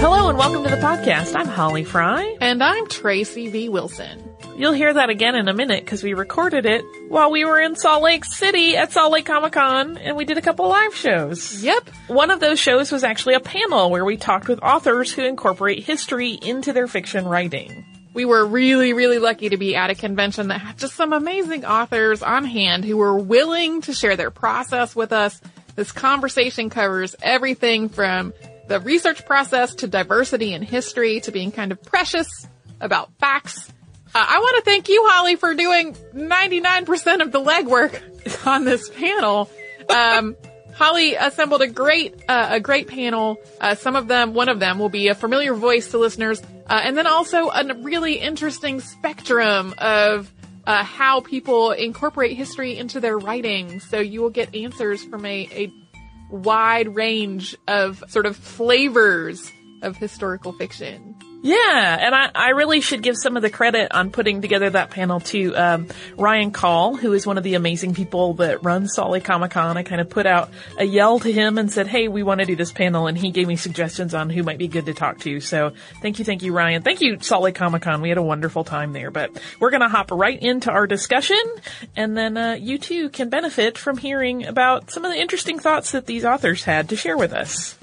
Hello and welcome to the podcast. I'm Holly Fry. And I'm Tracy V. Wilson. You'll hear that again in a minute because we recorded it while we were in Salt Lake City at Salt Lake Comic Con and we did a couple live shows. Yep. One of those shows was actually a panel where we talked with authors who incorporate history into their fiction writing. We were really, really lucky to be at a convention that had just some amazing authors on hand who were willing to share their process with us. This conversation covers everything from the research process to diversity in history to being kind of precious about facts. Uh, I want to thank you, Holly, for doing 99% of the legwork on this panel. Um, Holly assembled a great, uh, a great panel. Uh, some of them, one of them will be a familiar voice to listeners, uh, and then also a really interesting spectrum of uh, how people incorporate history into their writing. So you will get answers from a, a wide range of sort of flavors of historical fiction. Yeah, and I, I really should give some of the credit on putting together that panel to um, Ryan Call, who is one of the amazing people that runs Lake Comic Con. I kind of put out a yell to him and said, "Hey, we want to do this panel," and he gave me suggestions on who might be good to talk to. So thank you, thank you, Ryan. Thank you, Lake Comic Con. We had a wonderful time there. But we're gonna hop right into our discussion, and then uh, you too can benefit from hearing about some of the interesting thoughts that these authors had to share with us.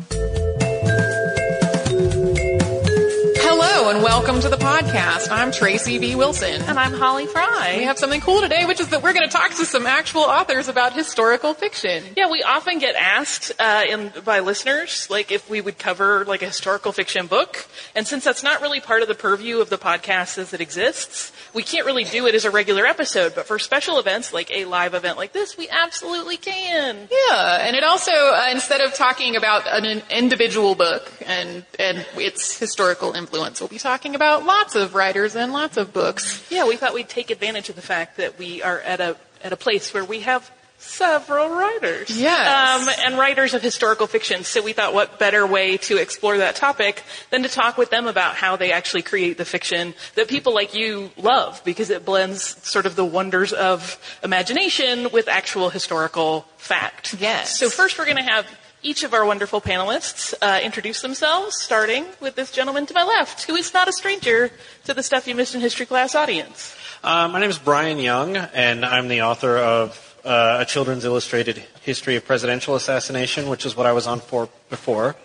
Hello and welcome to the podcast. I'm Tracy V. Wilson. And I'm Holly Fry. We have something cool today, which is that we're going to talk to some actual authors about historical fiction. Yeah, we often get asked uh, in, by listeners, like if we would cover like a historical fiction book, and since that's not really part of the purview of the podcast as it exists, we can't really do it as a regular episode. But for special events like a live event like this, we absolutely can. Yeah, and it also uh, instead of talking about an, an individual book and and its historical influence, we'll be talking about lots of writers and lots of books. Yeah, we thought we'd take advantage of the fact that we are at a at a place where we have several writers. Yes. Um, and writers of historical fiction. So we thought what better way to explore that topic than to talk with them about how they actually create the fiction that people like you love because it blends sort of the wonders of imagination with actual historical fact. Yes. So first we're going to have each of our wonderful panelists uh, introduce themselves, starting with this gentleman to my left, who is not a stranger to the Stuff You Missed in History class audience. Uh, my name is Brian Young, and I'm the author of uh, a children's illustrated history of presidential assassination, which is what I was on for before.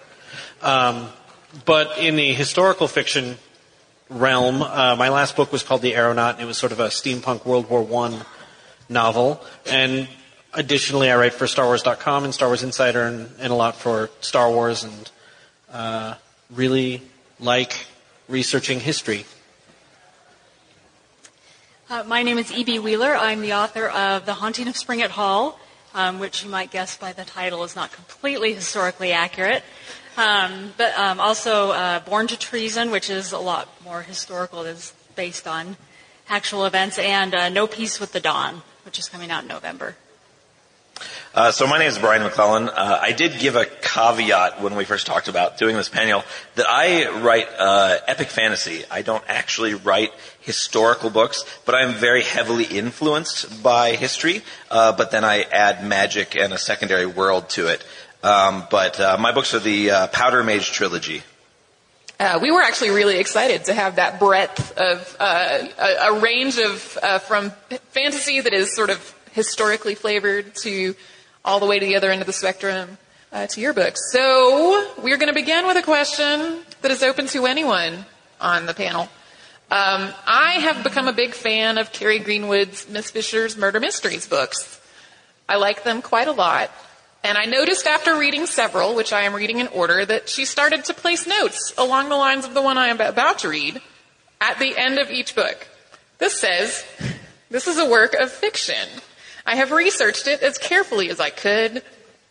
Um, but in the historical fiction realm, uh, my last book was called The Aeronaut, and it was sort of a steampunk World War I novel. And additionally, I write for StarWars.com and Star Wars Insider, and, and a lot for Star Wars, and uh, really like researching history. Uh, my name is E.B. Wheeler. I'm the author of The Haunting of Springett Hall, um, which you might guess by the title is not completely historically accurate. Um, but um, also uh, Born to Treason, which is a lot more historical, is based on actual events, and uh, No Peace with the Dawn, which is coming out in November. Uh, so my name is Brian McClellan. Uh, I did give a caveat when we first talked about doing this panel that I write uh, epic fantasy. I don't actually write historical books, but I'm very heavily influenced by history. Uh, but then I add magic and a secondary world to it. Um, but uh, my books are the uh, Powder Mage trilogy. Uh, we were actually really excited to have that breadth of uh, a, a, range of uh, from fantasy that is sort of historically flavored to all the way to the other end of the spectrum uh, to your book. So we're going to begin with a question that is open to anyone on the panel. Um, I have become a big fan of Kerry Greenwood's Miss Fisher's Murder Mysteries books. I like them quite a lot. And I noticed after reading several, which I am reading in order, that she started to place notes along the lines of the one I am about to read at the end of each book. This says, this is a work of fiction. I have researched it as carefully as I could.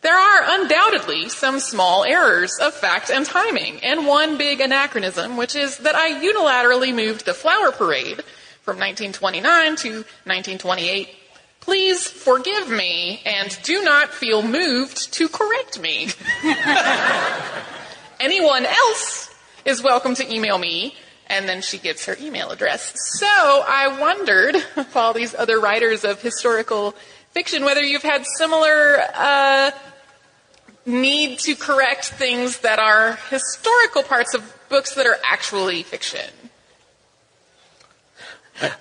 There are undoubtedly some small errors of fact and timing, and one big anachronism, which is that I unilaterally moved the flower parade from 1929 to 1928. Please forgive me and do not feel moved to correct me. Anyone else is welcome to email me and then she gives her email address. So I wondered, of all these other writers of historical fiction, whether you've had similar uh, need to correct things that are historical parts of books that are actually fiction.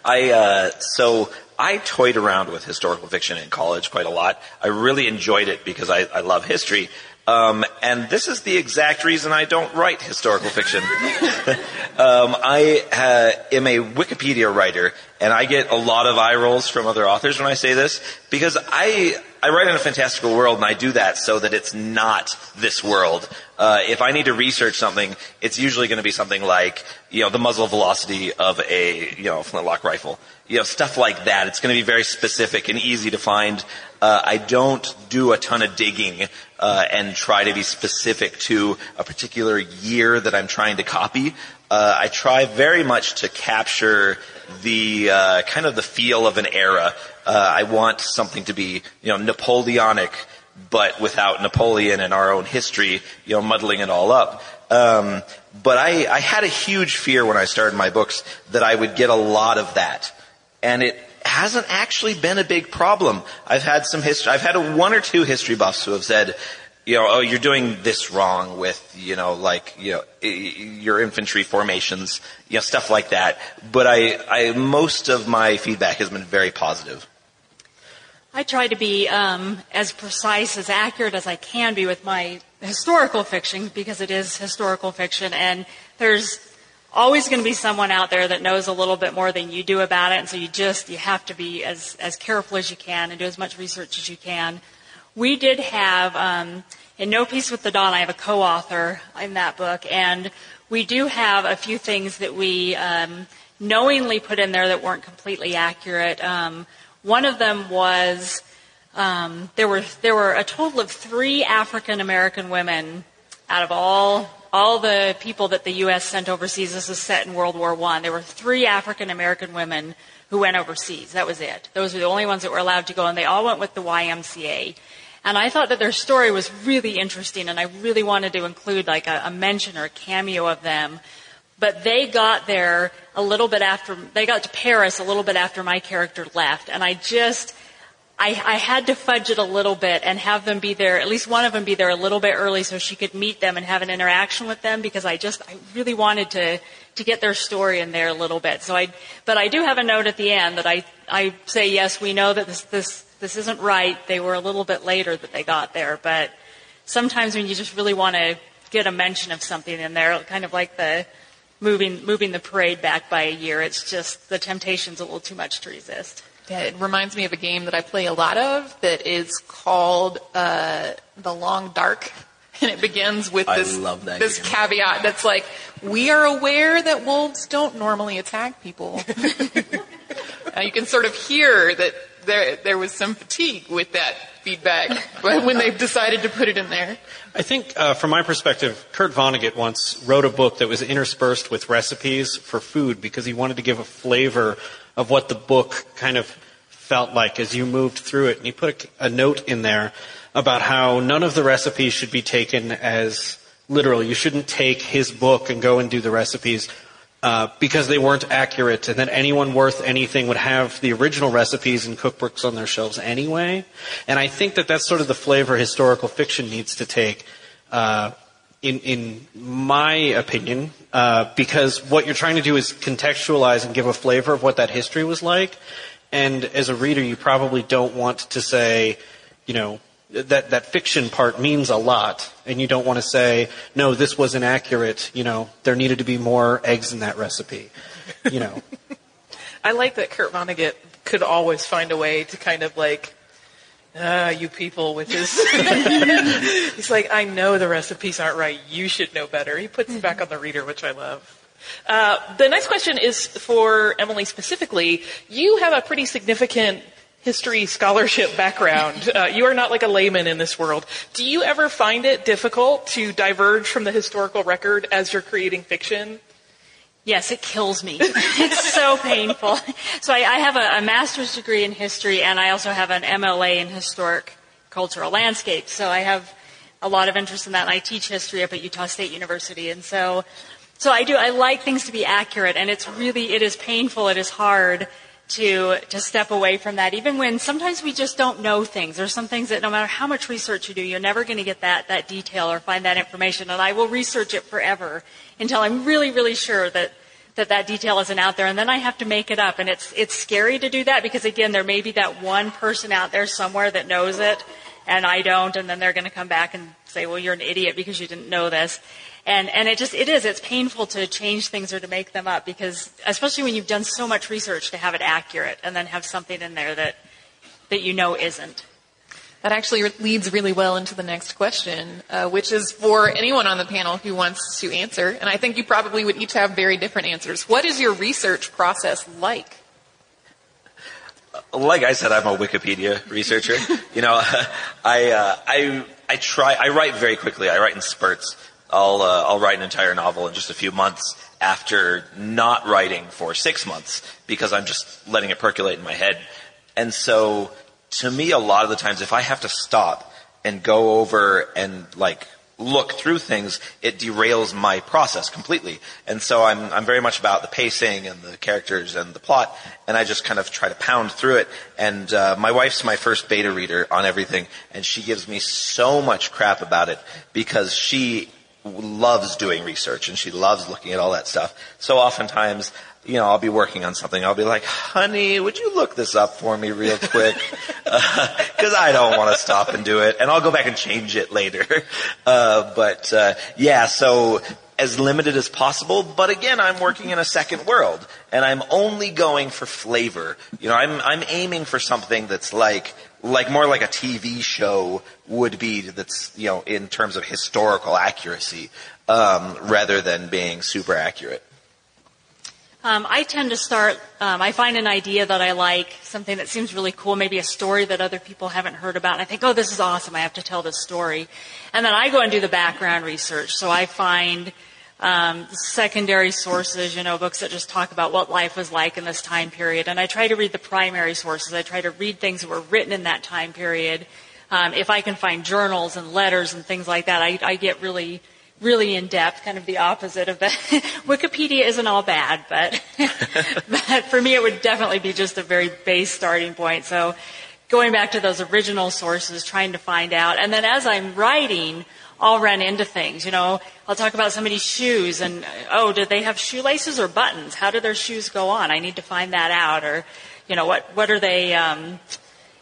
I uh, so I toyed around with historical fiction in college quite a lot. I really enjoyed it because I, I love history. Um, and this is the exact reason I don't write historical fiction. um, I uh, am a Wikipedia writer, and I get a lot of eye rolls from other authors when I say this because I I write in a fantastical world, and I do that so that it's not this world. Uh, if I need to research something, it's usually going to be something like you know the muzzle velocity of a you know flintlock rifle, you know stuff like that. It's going to be very specific and easy to find. Uh, I don't do a ton of digging uh, and try to be specific to a particular year that I'm trying to copy. Uh, I try very much to capture the uh, kind of the feel of an era. Uh, I want something to be, you know, Napoleonic, but without Napoleon and our own history, you know, muddling it all up. Um, but I, I had a huge fear when I started my books that I would get a lot of that, and it hasn't actually been a big problem. I've had some history, I've had a one or two history buffs who have said, you know, oh, you're doing this wrong with, you know, like, you know, your infantry formations, you know, stuff like that. But I, I, most of my feedback has been very positive. I try to be um, as precise, as accurate as I can be with my historical fiction because it is historical fiction, and there's always going to be someone out there that knows a little bit more than you do about it, and so you just you have to be as as careful as you can and do as much research as you can. We did have um, in No Peace with the Dawn. I have a co-author in that book, and we do have a few things that we um, knowingly put in there that weren't completely accurate. Um, one of them was um, there were there were a total of three African American women out of all all the people that the U.S. sent overseas. This is set in World War One. There were three African American women who went overseas. That was it. Those were the only ones that were allowed to go, and they all went with the YMCA. And I thought that their story was really interesting, and I really wanted to include like a, a mention or a cameo of them. But they got there a little bit after, they got to Paris a little bit after my character left, and I just, I, I, had to fudge it a little bit and have them be there, at least one of them be there a little bit early so she could meet them and have an interaction with them because I just, I really wanted to, to get their story in there a little bit. So I, but I do have a note at the end that I, I say, yes, we know that this, this, this isn't right. They were a little bit later that they got there, but sometimes when you just really want to get a mention of something in there, kind of like the moving, moving the parade back by a year, it's just the temptation's a little too much to resist. Yeah, it reminds me of a game that I play a lot of that is called uh, The Long Dark. And it begins with this, love that this game. caveat that's like, we are aware that wolves don't normally attack people. now you can sort of hear that there, there was some fatigue with that feedback when they decided to put it in there. I think, uh, from my perspective, Kurt Vonnegut once wrote a book that was interspersed with recipes for food because he wanted to give a flavor of what the book kind of felt like as you moved through it. And he put a, a note in there about how none of the recipes should be taken as literal. You shouldn't take his book and go and do the recipes uh, because they weren't accurate, and that anyone worth anything would have the original recipes and cookbooks on their shelves anyway. And I think that that's sort of the flavor historical fiction needs to take. Uh, in, in my opinion, uh, because what you're trying to do is contextualize and give a flavor of what that history was like. And as a reader, you probably don't want to say, you know, that, that fiction part means a lot. And you don't want to say, no, this was inaccurate. You know, there needed to be more eggs in that recipe. You know. I like that Kurt Vonnegut could always find a way to kind of like, ah, you people which is. He's like, I know the recipes aren't right. You should know better. He puts it back on the reader, which I love. Uh, the next question is for Emily specifically. You have a pretty significant history scholarship background. Uh, you are not like a layman in this world. Do you ever find it difficult to diverge from the historical record as you're creating fiction? Yes, it kills me. it's so painful. So I, I have a, a, master's degree in history, and I also have an MLA in historic cultural landscape. So I have a lot of interest in that, and I teach history up at Utah State University. And so, so I do. I like things to be accurate, and it's really it is painful. It is hard to to step away from that, even when sometimes we just don't know things. There's some things that no matter how much research you do, you're never going to get that that detail or find that information. And I will research it forever until I'm really, really sure that that that detail isn't out there, and then I have to make it up. And it's it's scary to do that because again, there may be that one person out there somewhere that knows it, and I don't, and then they're going to come back and say, "Well, you're an idiot because you didn't know this." And and it just it is it's painful to change things or to make them up because especially when you've done so much research to have it accurate and then have something in there that that you know isn't. That actually leads really well into the next question, uh, which is for anyone on the panel who wants to answer. And I think you probably would each have very different answers. What is your research process like? Like I said, I'm a Wikipedia researcher. you know, I, uh, I, I try, I write very quickly. I write in spurts. I'll, uh, I'll write an entire novel in just a few months after not writing for six months because I'm just letting it percolate in my head. And so to me, a lot of the times, if I have to stop and go over and like look through things, it derails my process completely. And so I'm, I'm very much about the pacing and the characters and the plot, and I just kind of try to pound through it. And uh, my wife's my first beta reader on everything, and she gives me so much crap about it because she loves doing research and she loves looking at all that stuff. So oftentimes you know, I'll be working on something. I'll be like, honey, would you look this up for me real quick? Because uh, I don't want to stop and do it. And I'll go back and change it later. Uh, but, uh, yeah, so as limited as possible. But again, I'm working in a second world. And I'm only going for flavor. You know, I'm, I'm aiming for something that's like, like more like a TV show would be that's, you know, in terms of historical accuracy, um, rather than being super accurate. Um, I tend to start, um, I find an idea that I like, something that seems really cool, maybe a story that other people haven't heard about, and I think, oh, this is awesome, I have to tell this story. And then I go and do the background research. So I find um, secondary sources, you know, books that just talk about what life was like in this time period. And I try to read the primary sources. I try to read things that were written in that time period. Um, if I can find journals and letters and things like that, I, I get really really in depth, kind of the opposite of that. Wikipedia isn't all bad, but, but for me it would definitely be just a very base starting point. So going back to those original sources, trying to find out, and then as I'm writing, I'll run into things. You know, I'll talk about somebody's shoes and, oh, did they have shoelaces or buttons? How do their shoes go on? I need to find that out. Or, you know, what, what are they, um,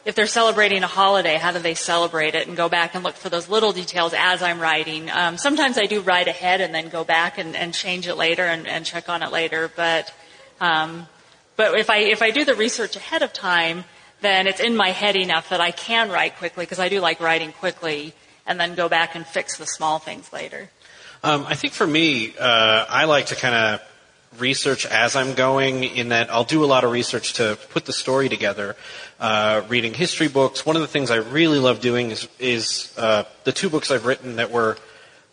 if they're celebrating a holiday, how do they celebrate it? And go back and look for those little details as I'm writing. Um, sometimes I do write ahead and then go back and, and change it later and, and check on it later. But, um, but if I if I do the research ahead of time, then it's in my head enough that I can write quickly because I do like writing quickly, and then go back and fix the small things later. Um, I think for me, uh, I like to kind of research as I'm going. In that, I'll do a lot of research to put the story together. Uh, reading history books. One of the things I really love doing is is uh, the two books I've written that were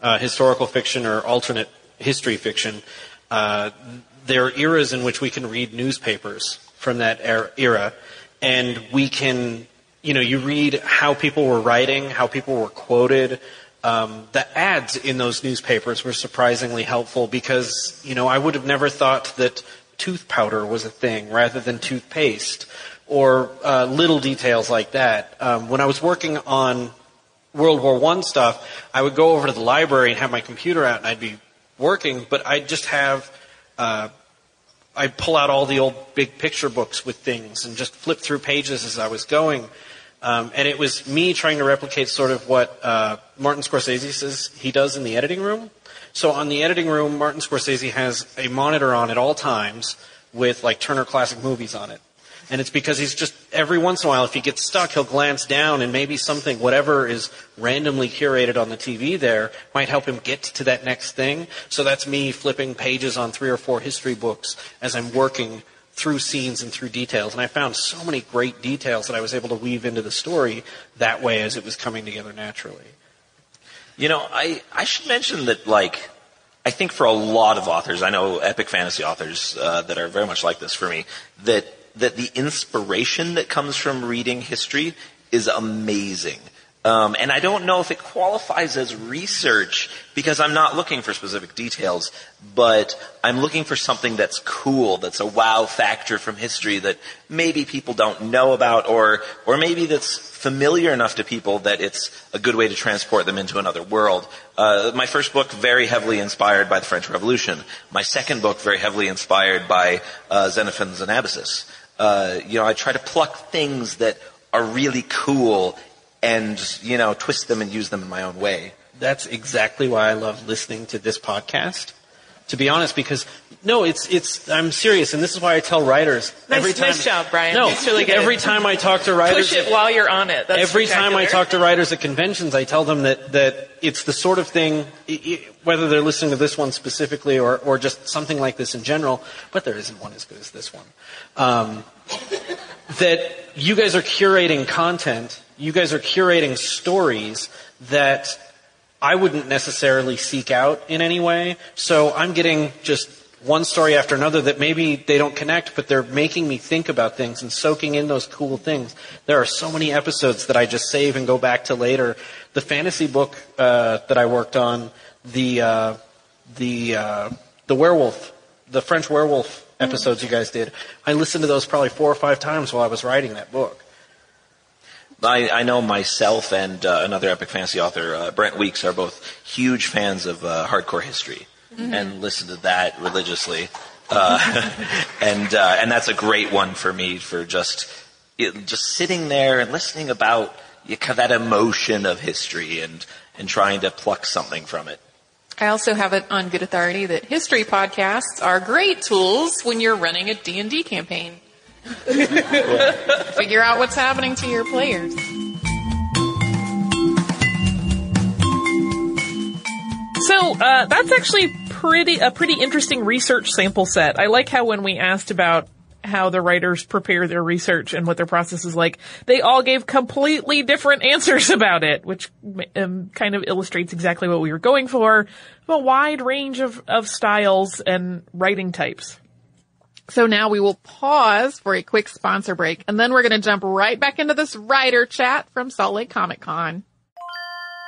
uh, historical fiction or alternate history fiction. Uh, there are eras in which we can read newspapers from that era, and we can, you know, you read how people were writing, how people were quoted. Um, the ads in those newspapers were surprisingly helpful because, you know, I would have never thought that tooth powder was a thing rather than toothpaste, or uh, little details like that. Um, when I was working on World War One stuff, I would go over to the library and have my computer out, and I'd be working, but I'd just have uh, I pull out all the old big picture books with things and just flip through pages as I was going. Um, and it was me trying to replicate sort of what uh, Martin Scorsese says he does in the editing room. So on the editing room, Martin Scorsese has a monitor on at all times with like Turner Classic Movies on it. And it's because he's just, every once in a while, if he gets stuck, he'll glance down and maybe something, whatever is randomly curated on the TV there, might help him get to that next thing. So that's me flipping pages on three or four history books as I'm working through scenes and through details. And I found so many great details that I was able to weave into the story that way as it was coming together naturally. You know, I, I should mention that, like, I think for a lot of authors, I know epic fantasy authors uh, that are very much like this for me, that that the inspiration that comes from reading history is amazing. Um, and I don't know if it qualifies as research because I'm not looking for specific details, but I'm looking for something that's cool, that's a wow factor from history that maybe people don't know about, or or maybe that's familiar enough to people that it's a good way to transport them into another world. Uh, my first book, very heavily inspired by the French Revolution. My second book, very heavily inspired by uh, Xenophon's Anabasis uh, you know, I try to pluck things that are really cool and, you know, twist them and use them in my own way. That's exactly why I love listening to this podcast. To be honest, because no, it's it's. I'm serious, and this is why I tell writers nice, every time. Nice job, Brian. No, it's really good. Every time I talk to writers, push it while you're on it. That's every time I talk to writers at conventions, I tell them that that it's the sort of thing, whether they're listening to this one specifically or or just something like this in general. But there isn't one as good as this one. Um, that you guys are curating content, you guys are curating stories that I wouldn't necessarily seek out in any way. So I'm getting just one story after another that maybe they don't connect, but they're making me think about things and soaking in those cool things. There are so many episodes that I just save and go back to later. The fantasy book uh, that I worked on, the uh, the uh, the werewolf, the French werewolf episodes you guys did. I listened to those probably four or five times while I was writing that book. I, I know myself and uh, another epic fantasy author, uh, Brent Weeks, are both huge fans of uh, hardcore history mm-hmm. and listen to that religiously. Uh, and uh, and that's a great one for me for just it, just sitting there and listening about you that emotion of history and and trying to pluck something from it. I also have it on good authority that history podcasts are great tools when you're running a D&D campaign. Figure out what's happening to your players. So uh, that's actually pretty a pretty interesting research sample set. I like how when we asked about how the writers prepare their research and what their process is like. They all gave completely different answers about it, which um, kind of illustrates exactly what we were going for. A wide range of, of styles and writing types. So now we will pause for a quick sponsor break and then we're going to jump right back into this writer chat from Salt Lake Comic Con.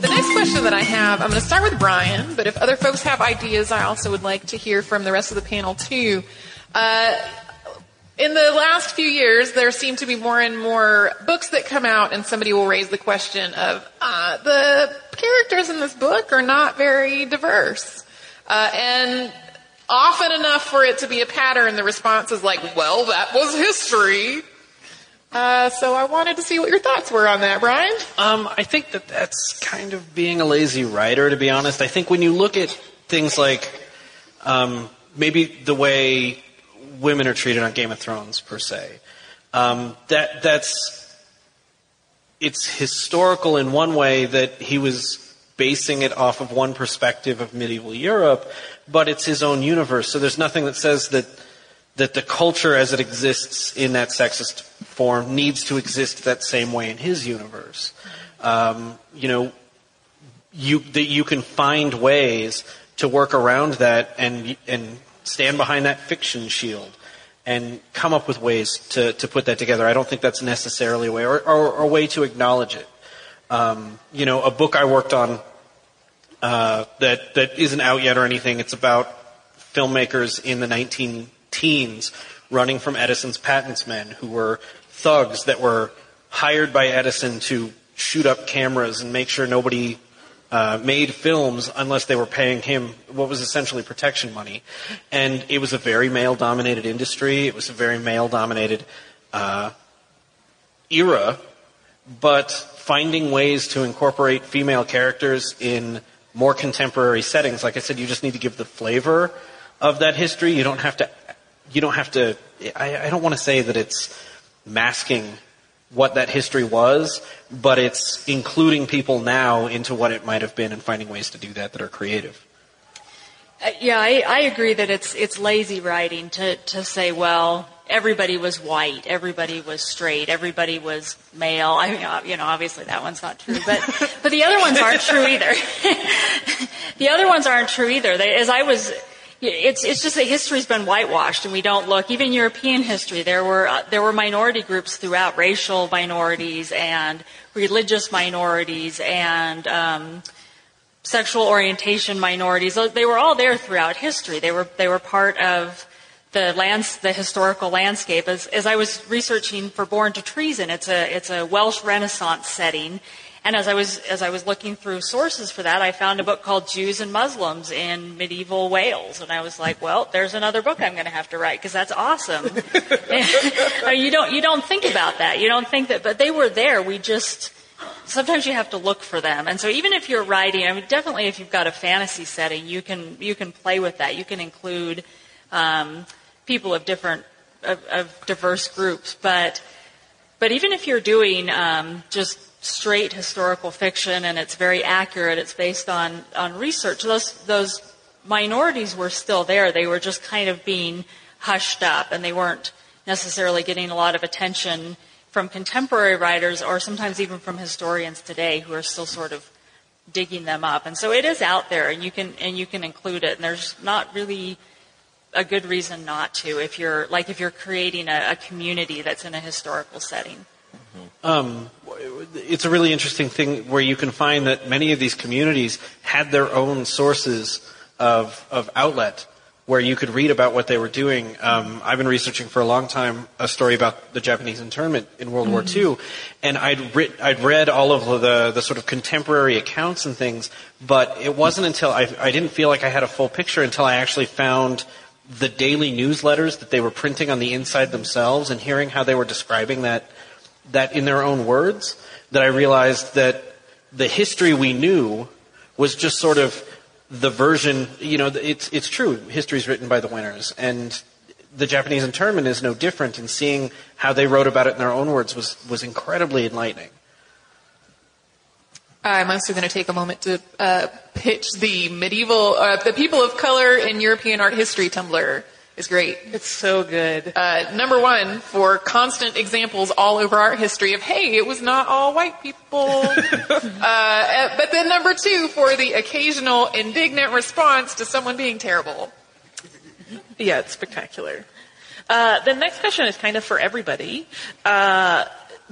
The next question that I have, I'm going to start with Brian, but if other folks have ideas, I also would like to hear from the rest of the panel too. Uh, in the last few years, there seem to be more and more books that come out, and somebody will raise the question of uh, the characters in this book are not very diverse. Uh, and often enough for it to be a pattern, the response is like, well, that was history. Uh, so I wanted to see what your thoughts were on that, Brian. Um, I think that that's kind of being a lazy writer, to be honest. I think when you look at things like um, maybe the way women are treated on Game of Thrones, per se, um, that that's it's historical in one way that he was basing it off of one perspective of medieval Europe, but it's his own universe. So there's nothing that says that that the culture as it exists in that sexist form needs to exist that same way in his universe. Um, you know, you that you can find ways to work around that and and stand behind that fiction shield and come up with ways to, to put that together. I don't think that's necessarily a way or, or, or a way to acknowledge it. Um, you know, a book I worked on uh, that that isn't out yet or anything. It's about filmmakers in the 19 teens running from Edison's patents men who were thugs that were hired by Edison to shoot up cameras and make sure nobody uh, made films unless they were paying him what was essentially protection money. And it was a very male dominated industry. It was a very male dominated uh, era. But finding ways to incorporate female characters in more contemporary settings, like I said, you just need to give the flavor of that history. You don't have to. You don't have to. I, I don't want to say that it's masking what that history was, but it's including people now into what it might have been and finding ways to do that that are creative. Uh, yeah, I, I agree that it's it's lazy writing to to say, well, everybody was white, everybody was straight, everybody was male. I mean, you know, obviously that one's not true, but but the other ones aren't true either. the other ones aren't true either. They, as I was it's it's just that history's been whitewashed, and we don't look. Even European history, there were uh, there were minority groups throughout, racial minorities and religious minorities and um, sexual orientation minorities. They were all there throughout history. They were they were part of the lands, the historical landscape. As, as I was researching for Born to Treason, it's a it's a Welsh Renaissance setting, and as I was as I was looking through sources for that, I found a book called Jews and Muslims in Medieval Wales, and I was like, well, there's another book I'm going to have to write because that's awesome. you don't you don't think about that. You don't think that, but they were there. We just sometimes you have to look for them. And so even if you're writing, I mean, definitely if you've got a fantasy setting, you can you can play with that. You can include um, people of different of, of diverse groups, but but even if you're doing um, just straight historical fiction and it's very accurate. It's based on, on research. Those, those minorities were still there. They were just kind of being hushed up and they weren't necessarily getting a lot of attention from contemporary writers or sometimes even from historians today who are still sort of digging them up. And so it is out there and you can, and you can include it. And there's not really a good reason not to if you're, like if you're creating a, a community that's in a historical setting. Um, it's a really interesting thing where you can find that many of these communities had their own sources of, of outlet where you could read about what they were doing. Um, I've been researching for a long time a story about the Japanese internment in World mm-hmm. War II, and I'd, writ- I'd read all of the, the sort of contemporary accounts and things, but it wasn't until I, I didn't feel like I had a full picture until I actually found the daily newsletters that they were printing on the inside themselves and hearing how they were describing that that in their own words that I realized that the history we knew was just sort of the version, you know, it's, it's true. History is written by the winners. And the Japanese internment is no different. And seeing how they wrote about it in their own words was, was incredibly enlightening. I'm also going to take a moment to uh, pitch the medieval, uh, the people of color in European art history Tumblr is great. It's so good. Uh, number one, for constant examples all over art history of, hey, it was not all white people. uh, but then number two, for the occasional indignant response to someone being terrible. Yeah, it's spectacular. Uh, the next question is kind of for everybody. Uh,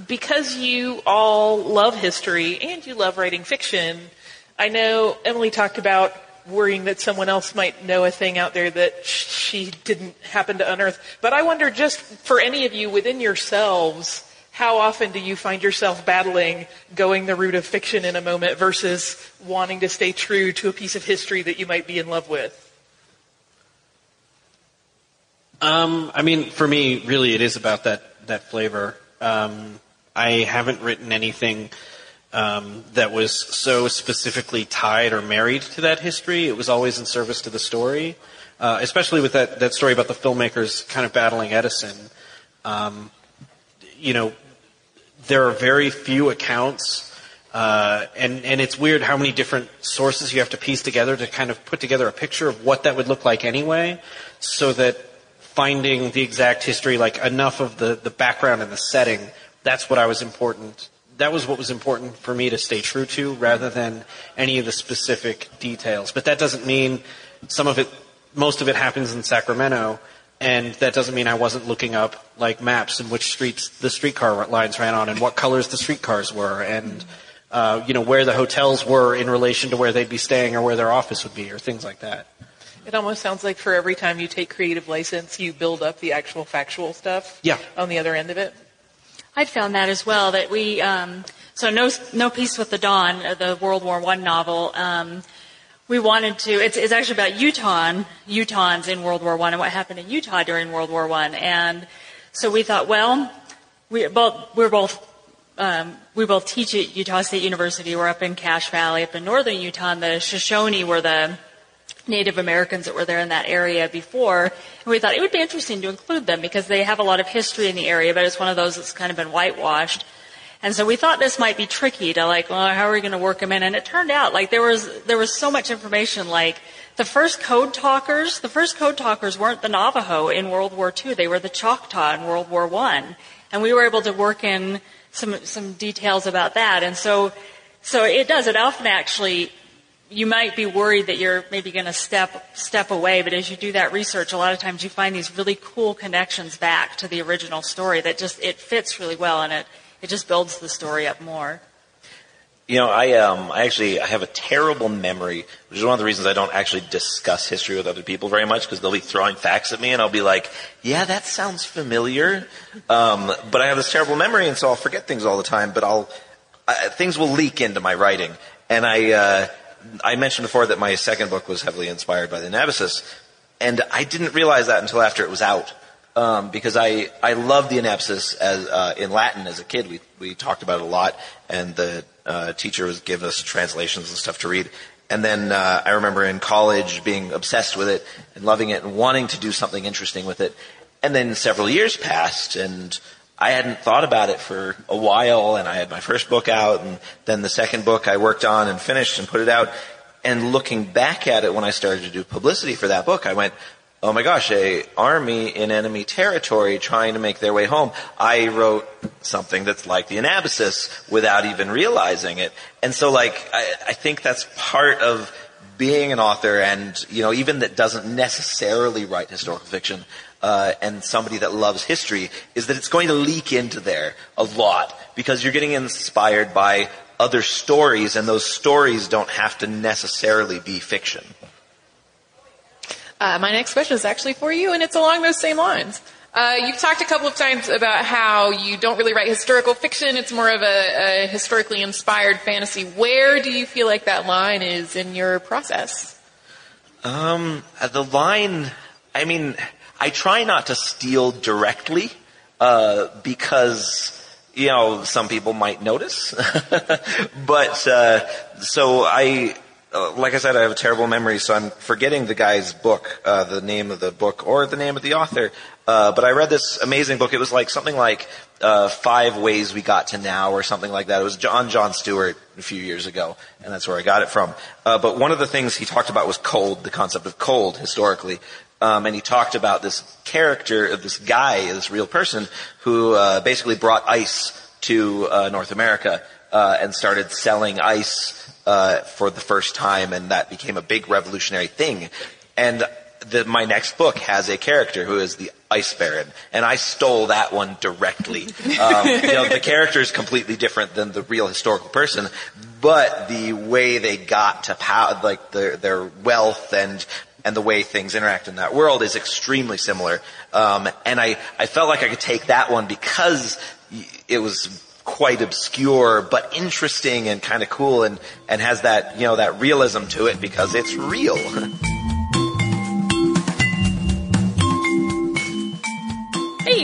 because you all love history and you love writing fiction, I know Emily talked about worrying that someone else might know a thing out there that she didn't happen to unearth. But I wonder just for any of you within yourselves, how often do you find yourself battling going the route of fiction in a moment versus wanting to stay true to a piece of history that you might be in love with? Um, I mean, for me, really, it is about that that flavor. Um, I haven't written anything um, that was so specifically tied or married to that history. It was always in service to the story, uh, especially with that, that story about the filmmakers kind of battling Edison. Um, you know, there are very few accounts, uh, and, and it's weird how many different sources you have to piece together to kind of put together a picture of what that would look like anyway, so that finding the exact history, like enough of the, the background and the setting, that's what I was important that was what was important for me to stay true to, rather than any of the specific details. But that doesn't mean some of it, most of it happens in Sacramento, and that doesn't mean I wasn't looking up like maps and which streets the streetcar lines ran on, and what colors the streetcars were, and uh, you know where the hotels were in relation to where they'd be staying or where their office would be, or things like that. It almost sounds like for every time you take creative license, you build up the actual factual stuff. Yeah. On the other end of it. I'd found that as well. That we um, so no no peace with the dawn, uh, the World War One novel. Um, we wanted to. It's, it's actually about Utah, Utahns in World War One, and what happened in Utah during World War One. And so we thought, well, we both we're both um, we both teach at Utah State University. We're up in Cache Valley, up in northern Utah, and the Shoshone were the Native Americans that were there in that area before. And we thought it would be interesting to include them because they have a lot of history in the area, but it's one of those that's kind of been whitewashed. And so we thought this might be tricky to like, well, how are we going to work them in? And it turned out like there was, there was so much information like the first code talkers, the first code talkers weren't the Navajo in World War II. They were the Choctaw in World War I. And we were able to work in some, some details about that. And so, so it does. It often actually you might be worried that you're maybe going to step step away, but as you do that research, a lot of times you find these really cool connections back to the original story that just it fits really well and it it just builds the story up more. You know, I um, I actually I have a terrible memory, which is one of the reasons I don't actually discuss history with other people very much because they'll be throwing facts at me and I'll be like, "Yeah, that sounds familiar," um, but I have this terrible memory and so I'll forget things all the time. But I'll uh, things will leak into my writing, and I. Uh, I mentioned before that my second book was heavily inspired by the Anabasis, and I didn't realize that until after it was out. Um, because I, I loved the Anabasis as, uh, in Latin as a kid. We, we talked about it a lot, and the uh, teacher was giving us translations and stuff to read. And then uh, I remember in college being obsessed with it and loving it and wanting to do something interesting with it. And then several years passed, and I hadn't thought about it for a while, and I had my first book out, and then the second book I worked on and finished and put it out. And looking back at it when I started to do publicity for that book, I went, oh my gosh, a army in enemy territory trying to make their way home. I wrote something that's like the Anabasis without even realizing it. And so like, I, I think that's part of being an author and, you know, even that doesn't necessarily write historical fiction, uh, and somebody that loves history is that it's going to leak into there a lot because you're getting inspired by other stories and those stories don't have to necessarily be fiction. Uh, my next question is actually for you and it's along those same lines. Uh, you've talked a couple of times about how you don't really write historical fiction. It's more of a, a historically inspired fantasy. Where do you feel like that line is in your process? Um, the line, I mean, I try not to steal directly uh, because you know some people might notice. but uh, so I, uh, like I said, I have a terrible memory, so I'm forgetting the guy's book, uh, the name of the book, or the name of the author. Uh, but I read this amazing book. It was like something like uh, Five Ways We Got to Now, or something like that. It was John John Stewart a few years ago, and that's where I got it from. but one of the things he talked about was cold, the concept of cold historically. Um, and he talked about this character of this guy, this real person, who uh, basically brought ice to uh, North America uh, and started selling ice uh, for the first time, and that became a big revolutionary thing. And the, my next book has a character who is the Ice Baron, and I stole that one directly. Um, you know, the character is completely different than the real historical person, but the way they got to power, like their, their wealth and and the way things interact in that world is extremely similar. Um, and I, I felt like I could take that one because it was quite obscure, but interesting and kind of cool and, and has that, you know, that realism to it because it's real.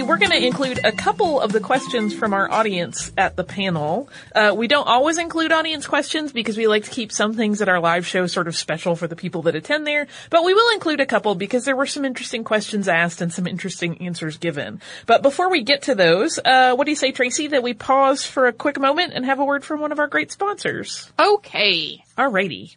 we're going to include a couple of the questions from our audience at the panel. Uh, we don't always include audience questions because we like to keep some things at our live show sort of special for the people that attend there, but we will include a couple because there were some interesting questions asked and some interesting answers given. But before we get to those, uh, what do you say, Tracy, that we pause for a quick moment and have a word from one of our great sponsors? Okay. Alrighty.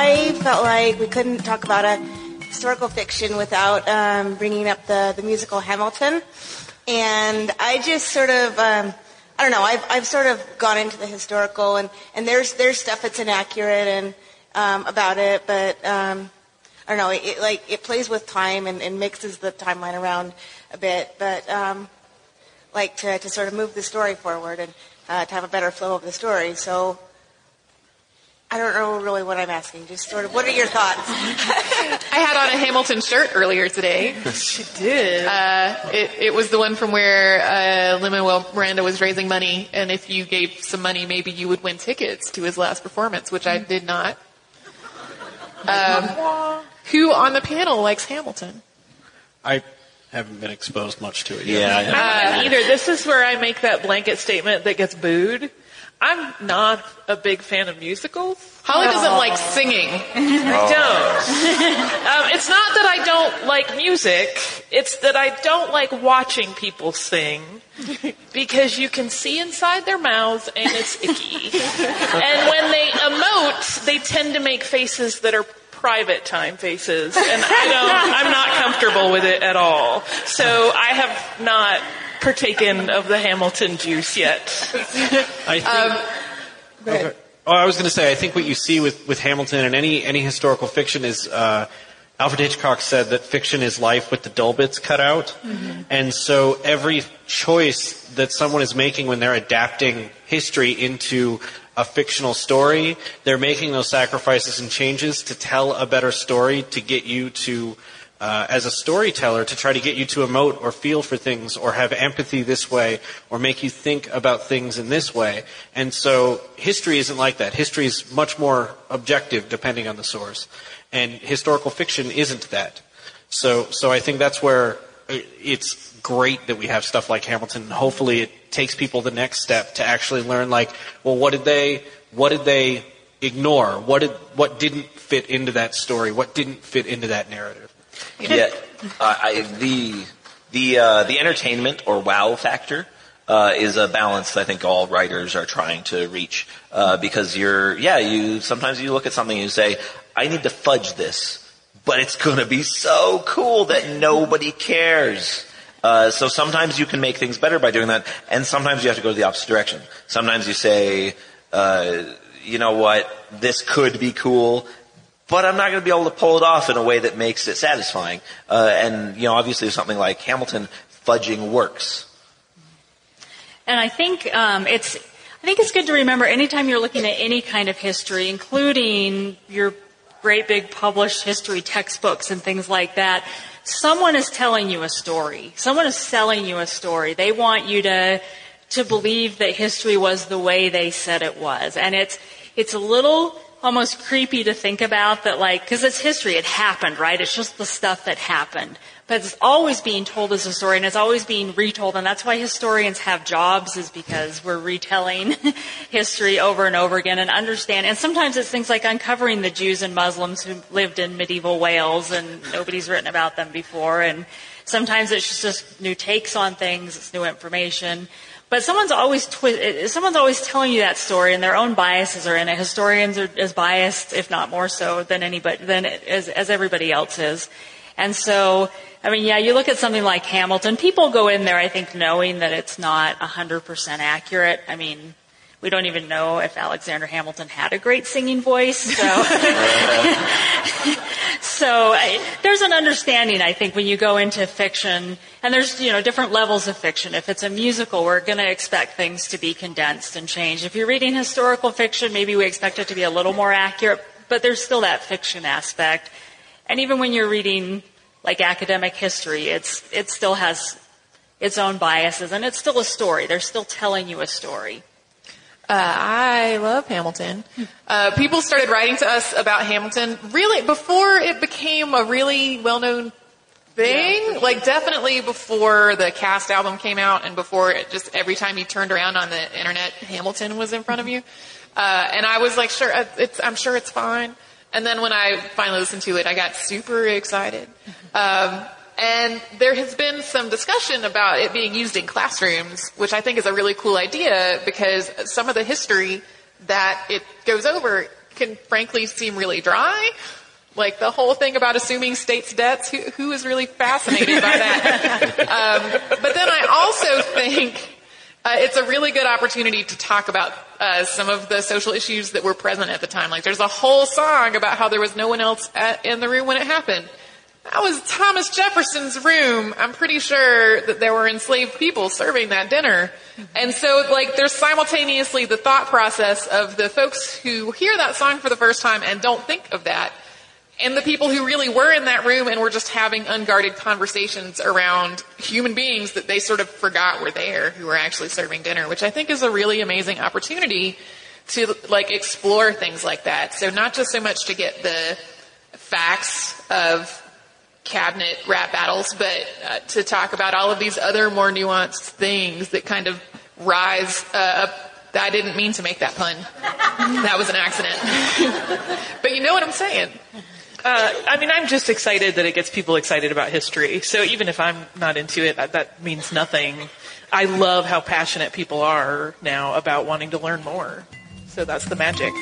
I felt like we couldn't talk about a historical fiction without um, bringing up the, the musical Hamilton. And I just sort of, um, I don't know, I've, I've sort of gone into the historical, and, and there's, there's stuff that's inaccurate and um, about it, but um, I don't know, it, it, like, it plays with time and, and mixes the timeline around a bit, but um, like to, to sort of move the story forward and uh, to have a better flow of the story. So I don't know really what I'm asking. Just sort of, what are your thoughts? I had on a Hamilton shirt earlier today. she did. Uh, it, it was the one from where uh, Lin-Manuel Miranda was raising money, and if you gave some money, maybe you would win tickets to his last performance, which I did not. Um, who on the panel likes Hamilton? I haven't been exposed much to it Yeah, yet. I haven't Uh, either. This is where I make that blanket statement that gets booed. I'm not a big fan of musicals. Holly doesn't like singing. I don't. um, it's not that I don't don't like music. It's that I don't like watching people sing because you can see inside their mouths and it's icky. and when they emote, they tend to make faces that are private time faces and I don't I'm not comfortable with it at all. So I have not partaken of the Hamilton juice yet. I think, Um, Okay. Oh, I was going to say, I think what you see with, with Hamilton and any any historical fiction is uh, Alfred Hitchcock said that fiction is life with the dull bits cut out, and so every choice that someone is making when they're adapting history into a fictional story, they're making those sacrifices and changes to tell a better story to get you to. Uh, as a storyteller, to try to get you to emote or feel for things or have empathy this way or make you think about things in this way. And so history isn't like that. History is much more objective depending on the source. And historical fiction isn't that. So, so I think that's where it's great that we have stuff like Hamilton. Hopefully it takes people the next step to actually learn like, well, what did they, what did they ignore? What did, what didn't fit into that story? What didn't fit into that narrative? Yeah, uh, I, the the uh, the entertainment or wow factor uh, is a balance I think all writers are trying to reach uh, because you're yeah you sometimes you look at something and you say I need to fudge this, but it's going to be so cool that nobody cares. Uh, so sometimes you can make things better by doing that, and sometimes you have to go the opposite direction. Sometimes you say, uh, you know what, this could be cool, but I'm not going to be able to pull it off in a way that makes it satisfying. Uh, and you know, obviously, something like Hamilton, fudging works. And I think um, it's I think it's good to remember anytime you're looking at any kind of history, including your great big published history textbooks and things like that, someone is telling you a story. Someone is selling you a story. They want you to to believe that history was the way they said it was. And it's it's a little almost creepy to think about that like because it's history. It happened right? It's just the stuff that happened. But it's always being told as a story and it's always being retold. And that's why historians have jobs is because we're retelling history over and over again and understand. And sometimes it's things like uncovering the jews and muslims who lived in medieval wales and nobody's written about them before. And sometimes it's just new takes on things. It's new information but someone's always twi- someone's always telling you that story, and their own biases are in it. Historians are as biased, if not more so, than anybody than as, as everybody else is. And so, I mean, yeah, you look at something like Hamilton. People go in there, I think, knowing that it's not 100% accurate. I mean, we don't even know if Alexander Hamilton had a great singing voice. So, so I, there's an understanding, I think, when you go into fiction, and there's you know different levels of fiction. If it's a musical, we're going to expect things to be condensed and changed. If you're reading historical fiction, maybe we expect it to be a little more accurate, but there's still that fiction aspect. And even when you're reading like academic history, it's it still has its own biases, and it's still a story. They're still telling you a story. Uh, I love Hamilton. Uh, people started writing to us about Hamilton really before it became a really well-known thing. Yeah. Like definitely before the cast album came out, and before it just every time you turned around on the internet, Hamilton was in front of you. Uh, and I was like, sure, it's, I'm sure it's fine. And then when I finally listened to it, I got super excited. Um, and there has been some discussion about it being used in classrooms, which I think is a really cool idea because some of the history that it goes over can frankly seem really dry. Like the whole thing about assuming states' debts, who, who is really fascinated by that? um, but then I also think uh, it's a really good opportunity to talk about uh, some of the social issues that were present at the time. Like there's a whole song about how there was no one else at, in the room when it happened. That was Thomas Jefferson's room. I'm pretty sure that there were enslaved people serving that dinner. And so, like, there's simultaneously the thought process of the folks who hear that song for the first time and don't think of that, and the people who really were in that room and were just having unguarded conversations around human beings that they sort of forgot were there who were actually serving dinner, which I think is a really amazing opportunity to, like, explore things like that. So not just so much to get the facts of cabinet rap battles, but uh, to talk about all of these other more nuanced things that kind of rise uh, up. I didn't mean to make that pun. That was an accident. but you know what I'm saying. Uh, I mean, I'm just excited that it gets people excited about history. So even if I'm not into it, that, that means nothing. I love how passionate people are now about wanting to learn more. So that's the magic.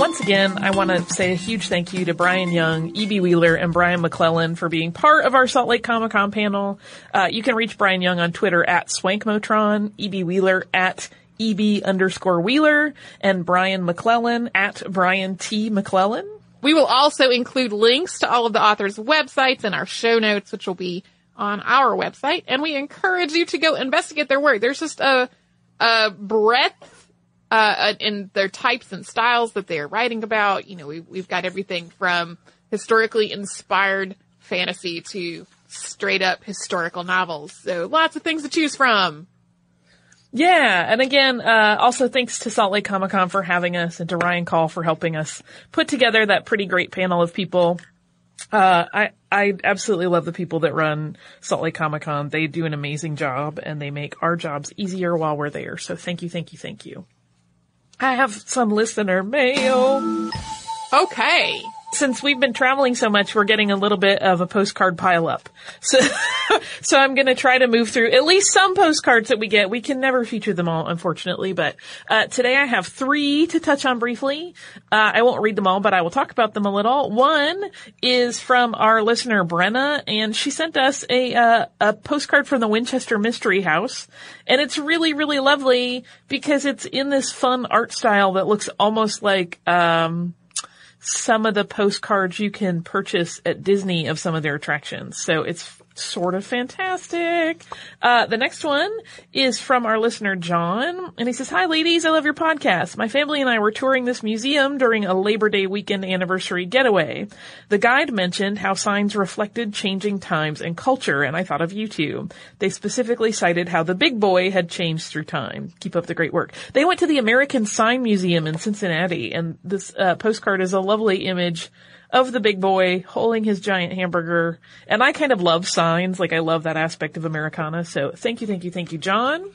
Once again, I want to say a huge thank you to Brian Young, E.B. Wheeler, and Brian McClellan for being part of our Salt Lake Comic Con panel. Uh, you can reach Brian Young on Twitter at Swankmotron, E.B. Wheeler at EB underscore Wheeler, and Brian McClellan at Brian T. McClellan. We will also include links to all of the authors' websites in our show notes, which will be on our website. And we encourage you to go investigate their work. There's just a, a breadth uh, in their types and styles that they are writing about. You know, we, we've got everything from historically inspired fantasy to straight up historical novels. So lots of things to choose from. Yeah, and again, uh, also thanks to Salt Lake Comic Con for having us and to Ryan Call for helping us put together that pretty great panel of people. Uh, I, I absolutely love the people that run Salt Lake Comic Con. They do an amazing job and they make our jobs easier while we're there. So thank you, thank you, thank you. I have some listener mail. Okay. Since we've been traveling so much, we're getting a little bit of a postcard pile up. So, so I'm gonna try to move through at least some postcards that we get. We can never feature them all, unfortunately, but, uh, today I have three to touch on briefly. Uh, I won't read them all, but I will talk about them a little. One is from our listener Brenna, and she sent us a, uh, a postcard from the Winchester Mystery House, and it's really, really lovely because it's in this fun art style that looks almost like, um, some of the postcards you can purchase at Disney of some of their attractions. So it's sort of fantastic. Uh, the next one is from our listener John, and he says, "Hi, ladies, I love your podcast. My family and I were touring this museum during a Labor Day weekend anniversary getaway. The guide mentioned how signs reflected changing times and culture, and I thought of you two. They specifically cited how the big boy had changed through time. Keep up the great work. They went to the American Sign Museum in Cincinnati, and this uh, postcard is a lovely image." Of the big boy holding his giant hamburger. And I kind of love signs. Like I love that aspect of Americana. So thank you, thank you, thank you, John.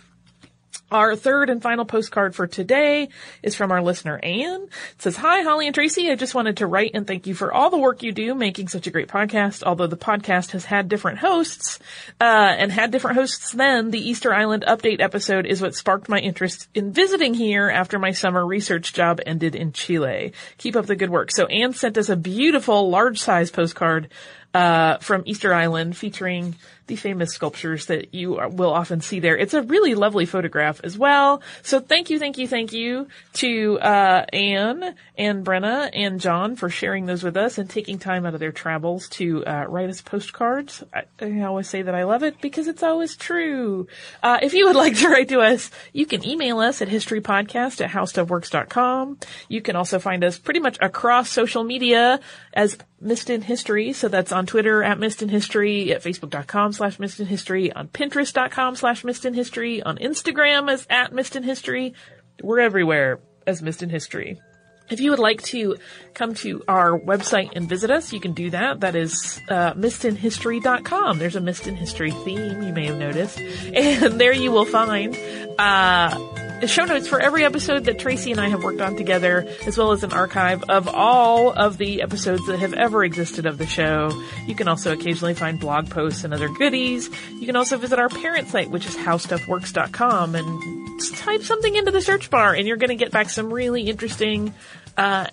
Our third and final postcard for today is from our listener Anne. It says, Hi, Holly and Tracy. I just wanted to write and thank you for all the work you do making such a great podcast. Although the podcast has had different hosts, uh, and had different hosts then, the Easter Island update episode is what sparked my interest in visiting here after my summer research job ended in Chile. Keep up the good work. So Anne sent us a beautiful large size postcard uh, from Easter Island featuring the famous sculptures that you are, will often see there. It's a really lovely photograph as well. So thank you, thank you, thank you to uh, Anne and Brenna and John for sharing those with us and taking time out of their travels to uh, write us postcards. I, I, always say that I love it because it's always true. Uh, if you would like to write to us, you can email us at historypodcast at howstuffworks.com. You can also find us pretty much across social media as Missed in History. So that's on Twitter at Missed in History, at Facebook.com slash Missed in History, on Pinterest.com slash Missed in History, on Instagram as at Missed in History. We're everywhere as Missed in History. If you would like to come to our website and visit us, you can do that. That is uh, missedinhistory.com. There's a Missed in History theme, you may have noticed. And there you will find uh, show notes for every episode that Tracy and I have worked on together, as well as an archive of all of the episodes that have ever existed of the show. You can also occasionally find blog posts and other goodies. You can also visit our parent site, which is howstuffworks.com and type something into the search bar and you're going to get back some really interesting, uh,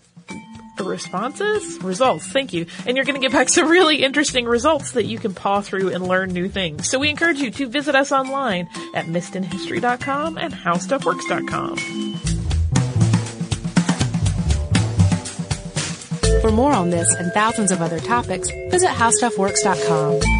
responses? Results. Thank you. And you're going to get back some really interesting results that you can paw through and learn new things. So we encourage you to visit us online at missedinhistory.com and howstuffworks.com. For more on this and thousands of other topics, visit howstuffworks.com.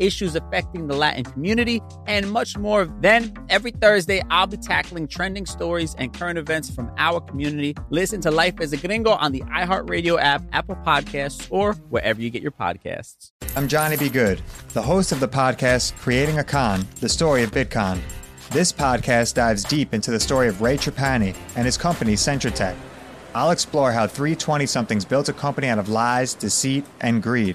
issues affecting the Latin community, and much more. Then, every Thursday, I'll be tackling trending stories and current events from our community. Listen to Life as a Gringo on the iHeartRadio app, Apple Podcasts, or wherever you get your podcasts. I'm Johnny B. Good, the host of the podcast Creating a Con, the story of Bitcon. This podcast dives deep into the story of Ray Trapani and his company Centratech. I'll explore how 320 somethings built a company out of lies, deceit, and greed.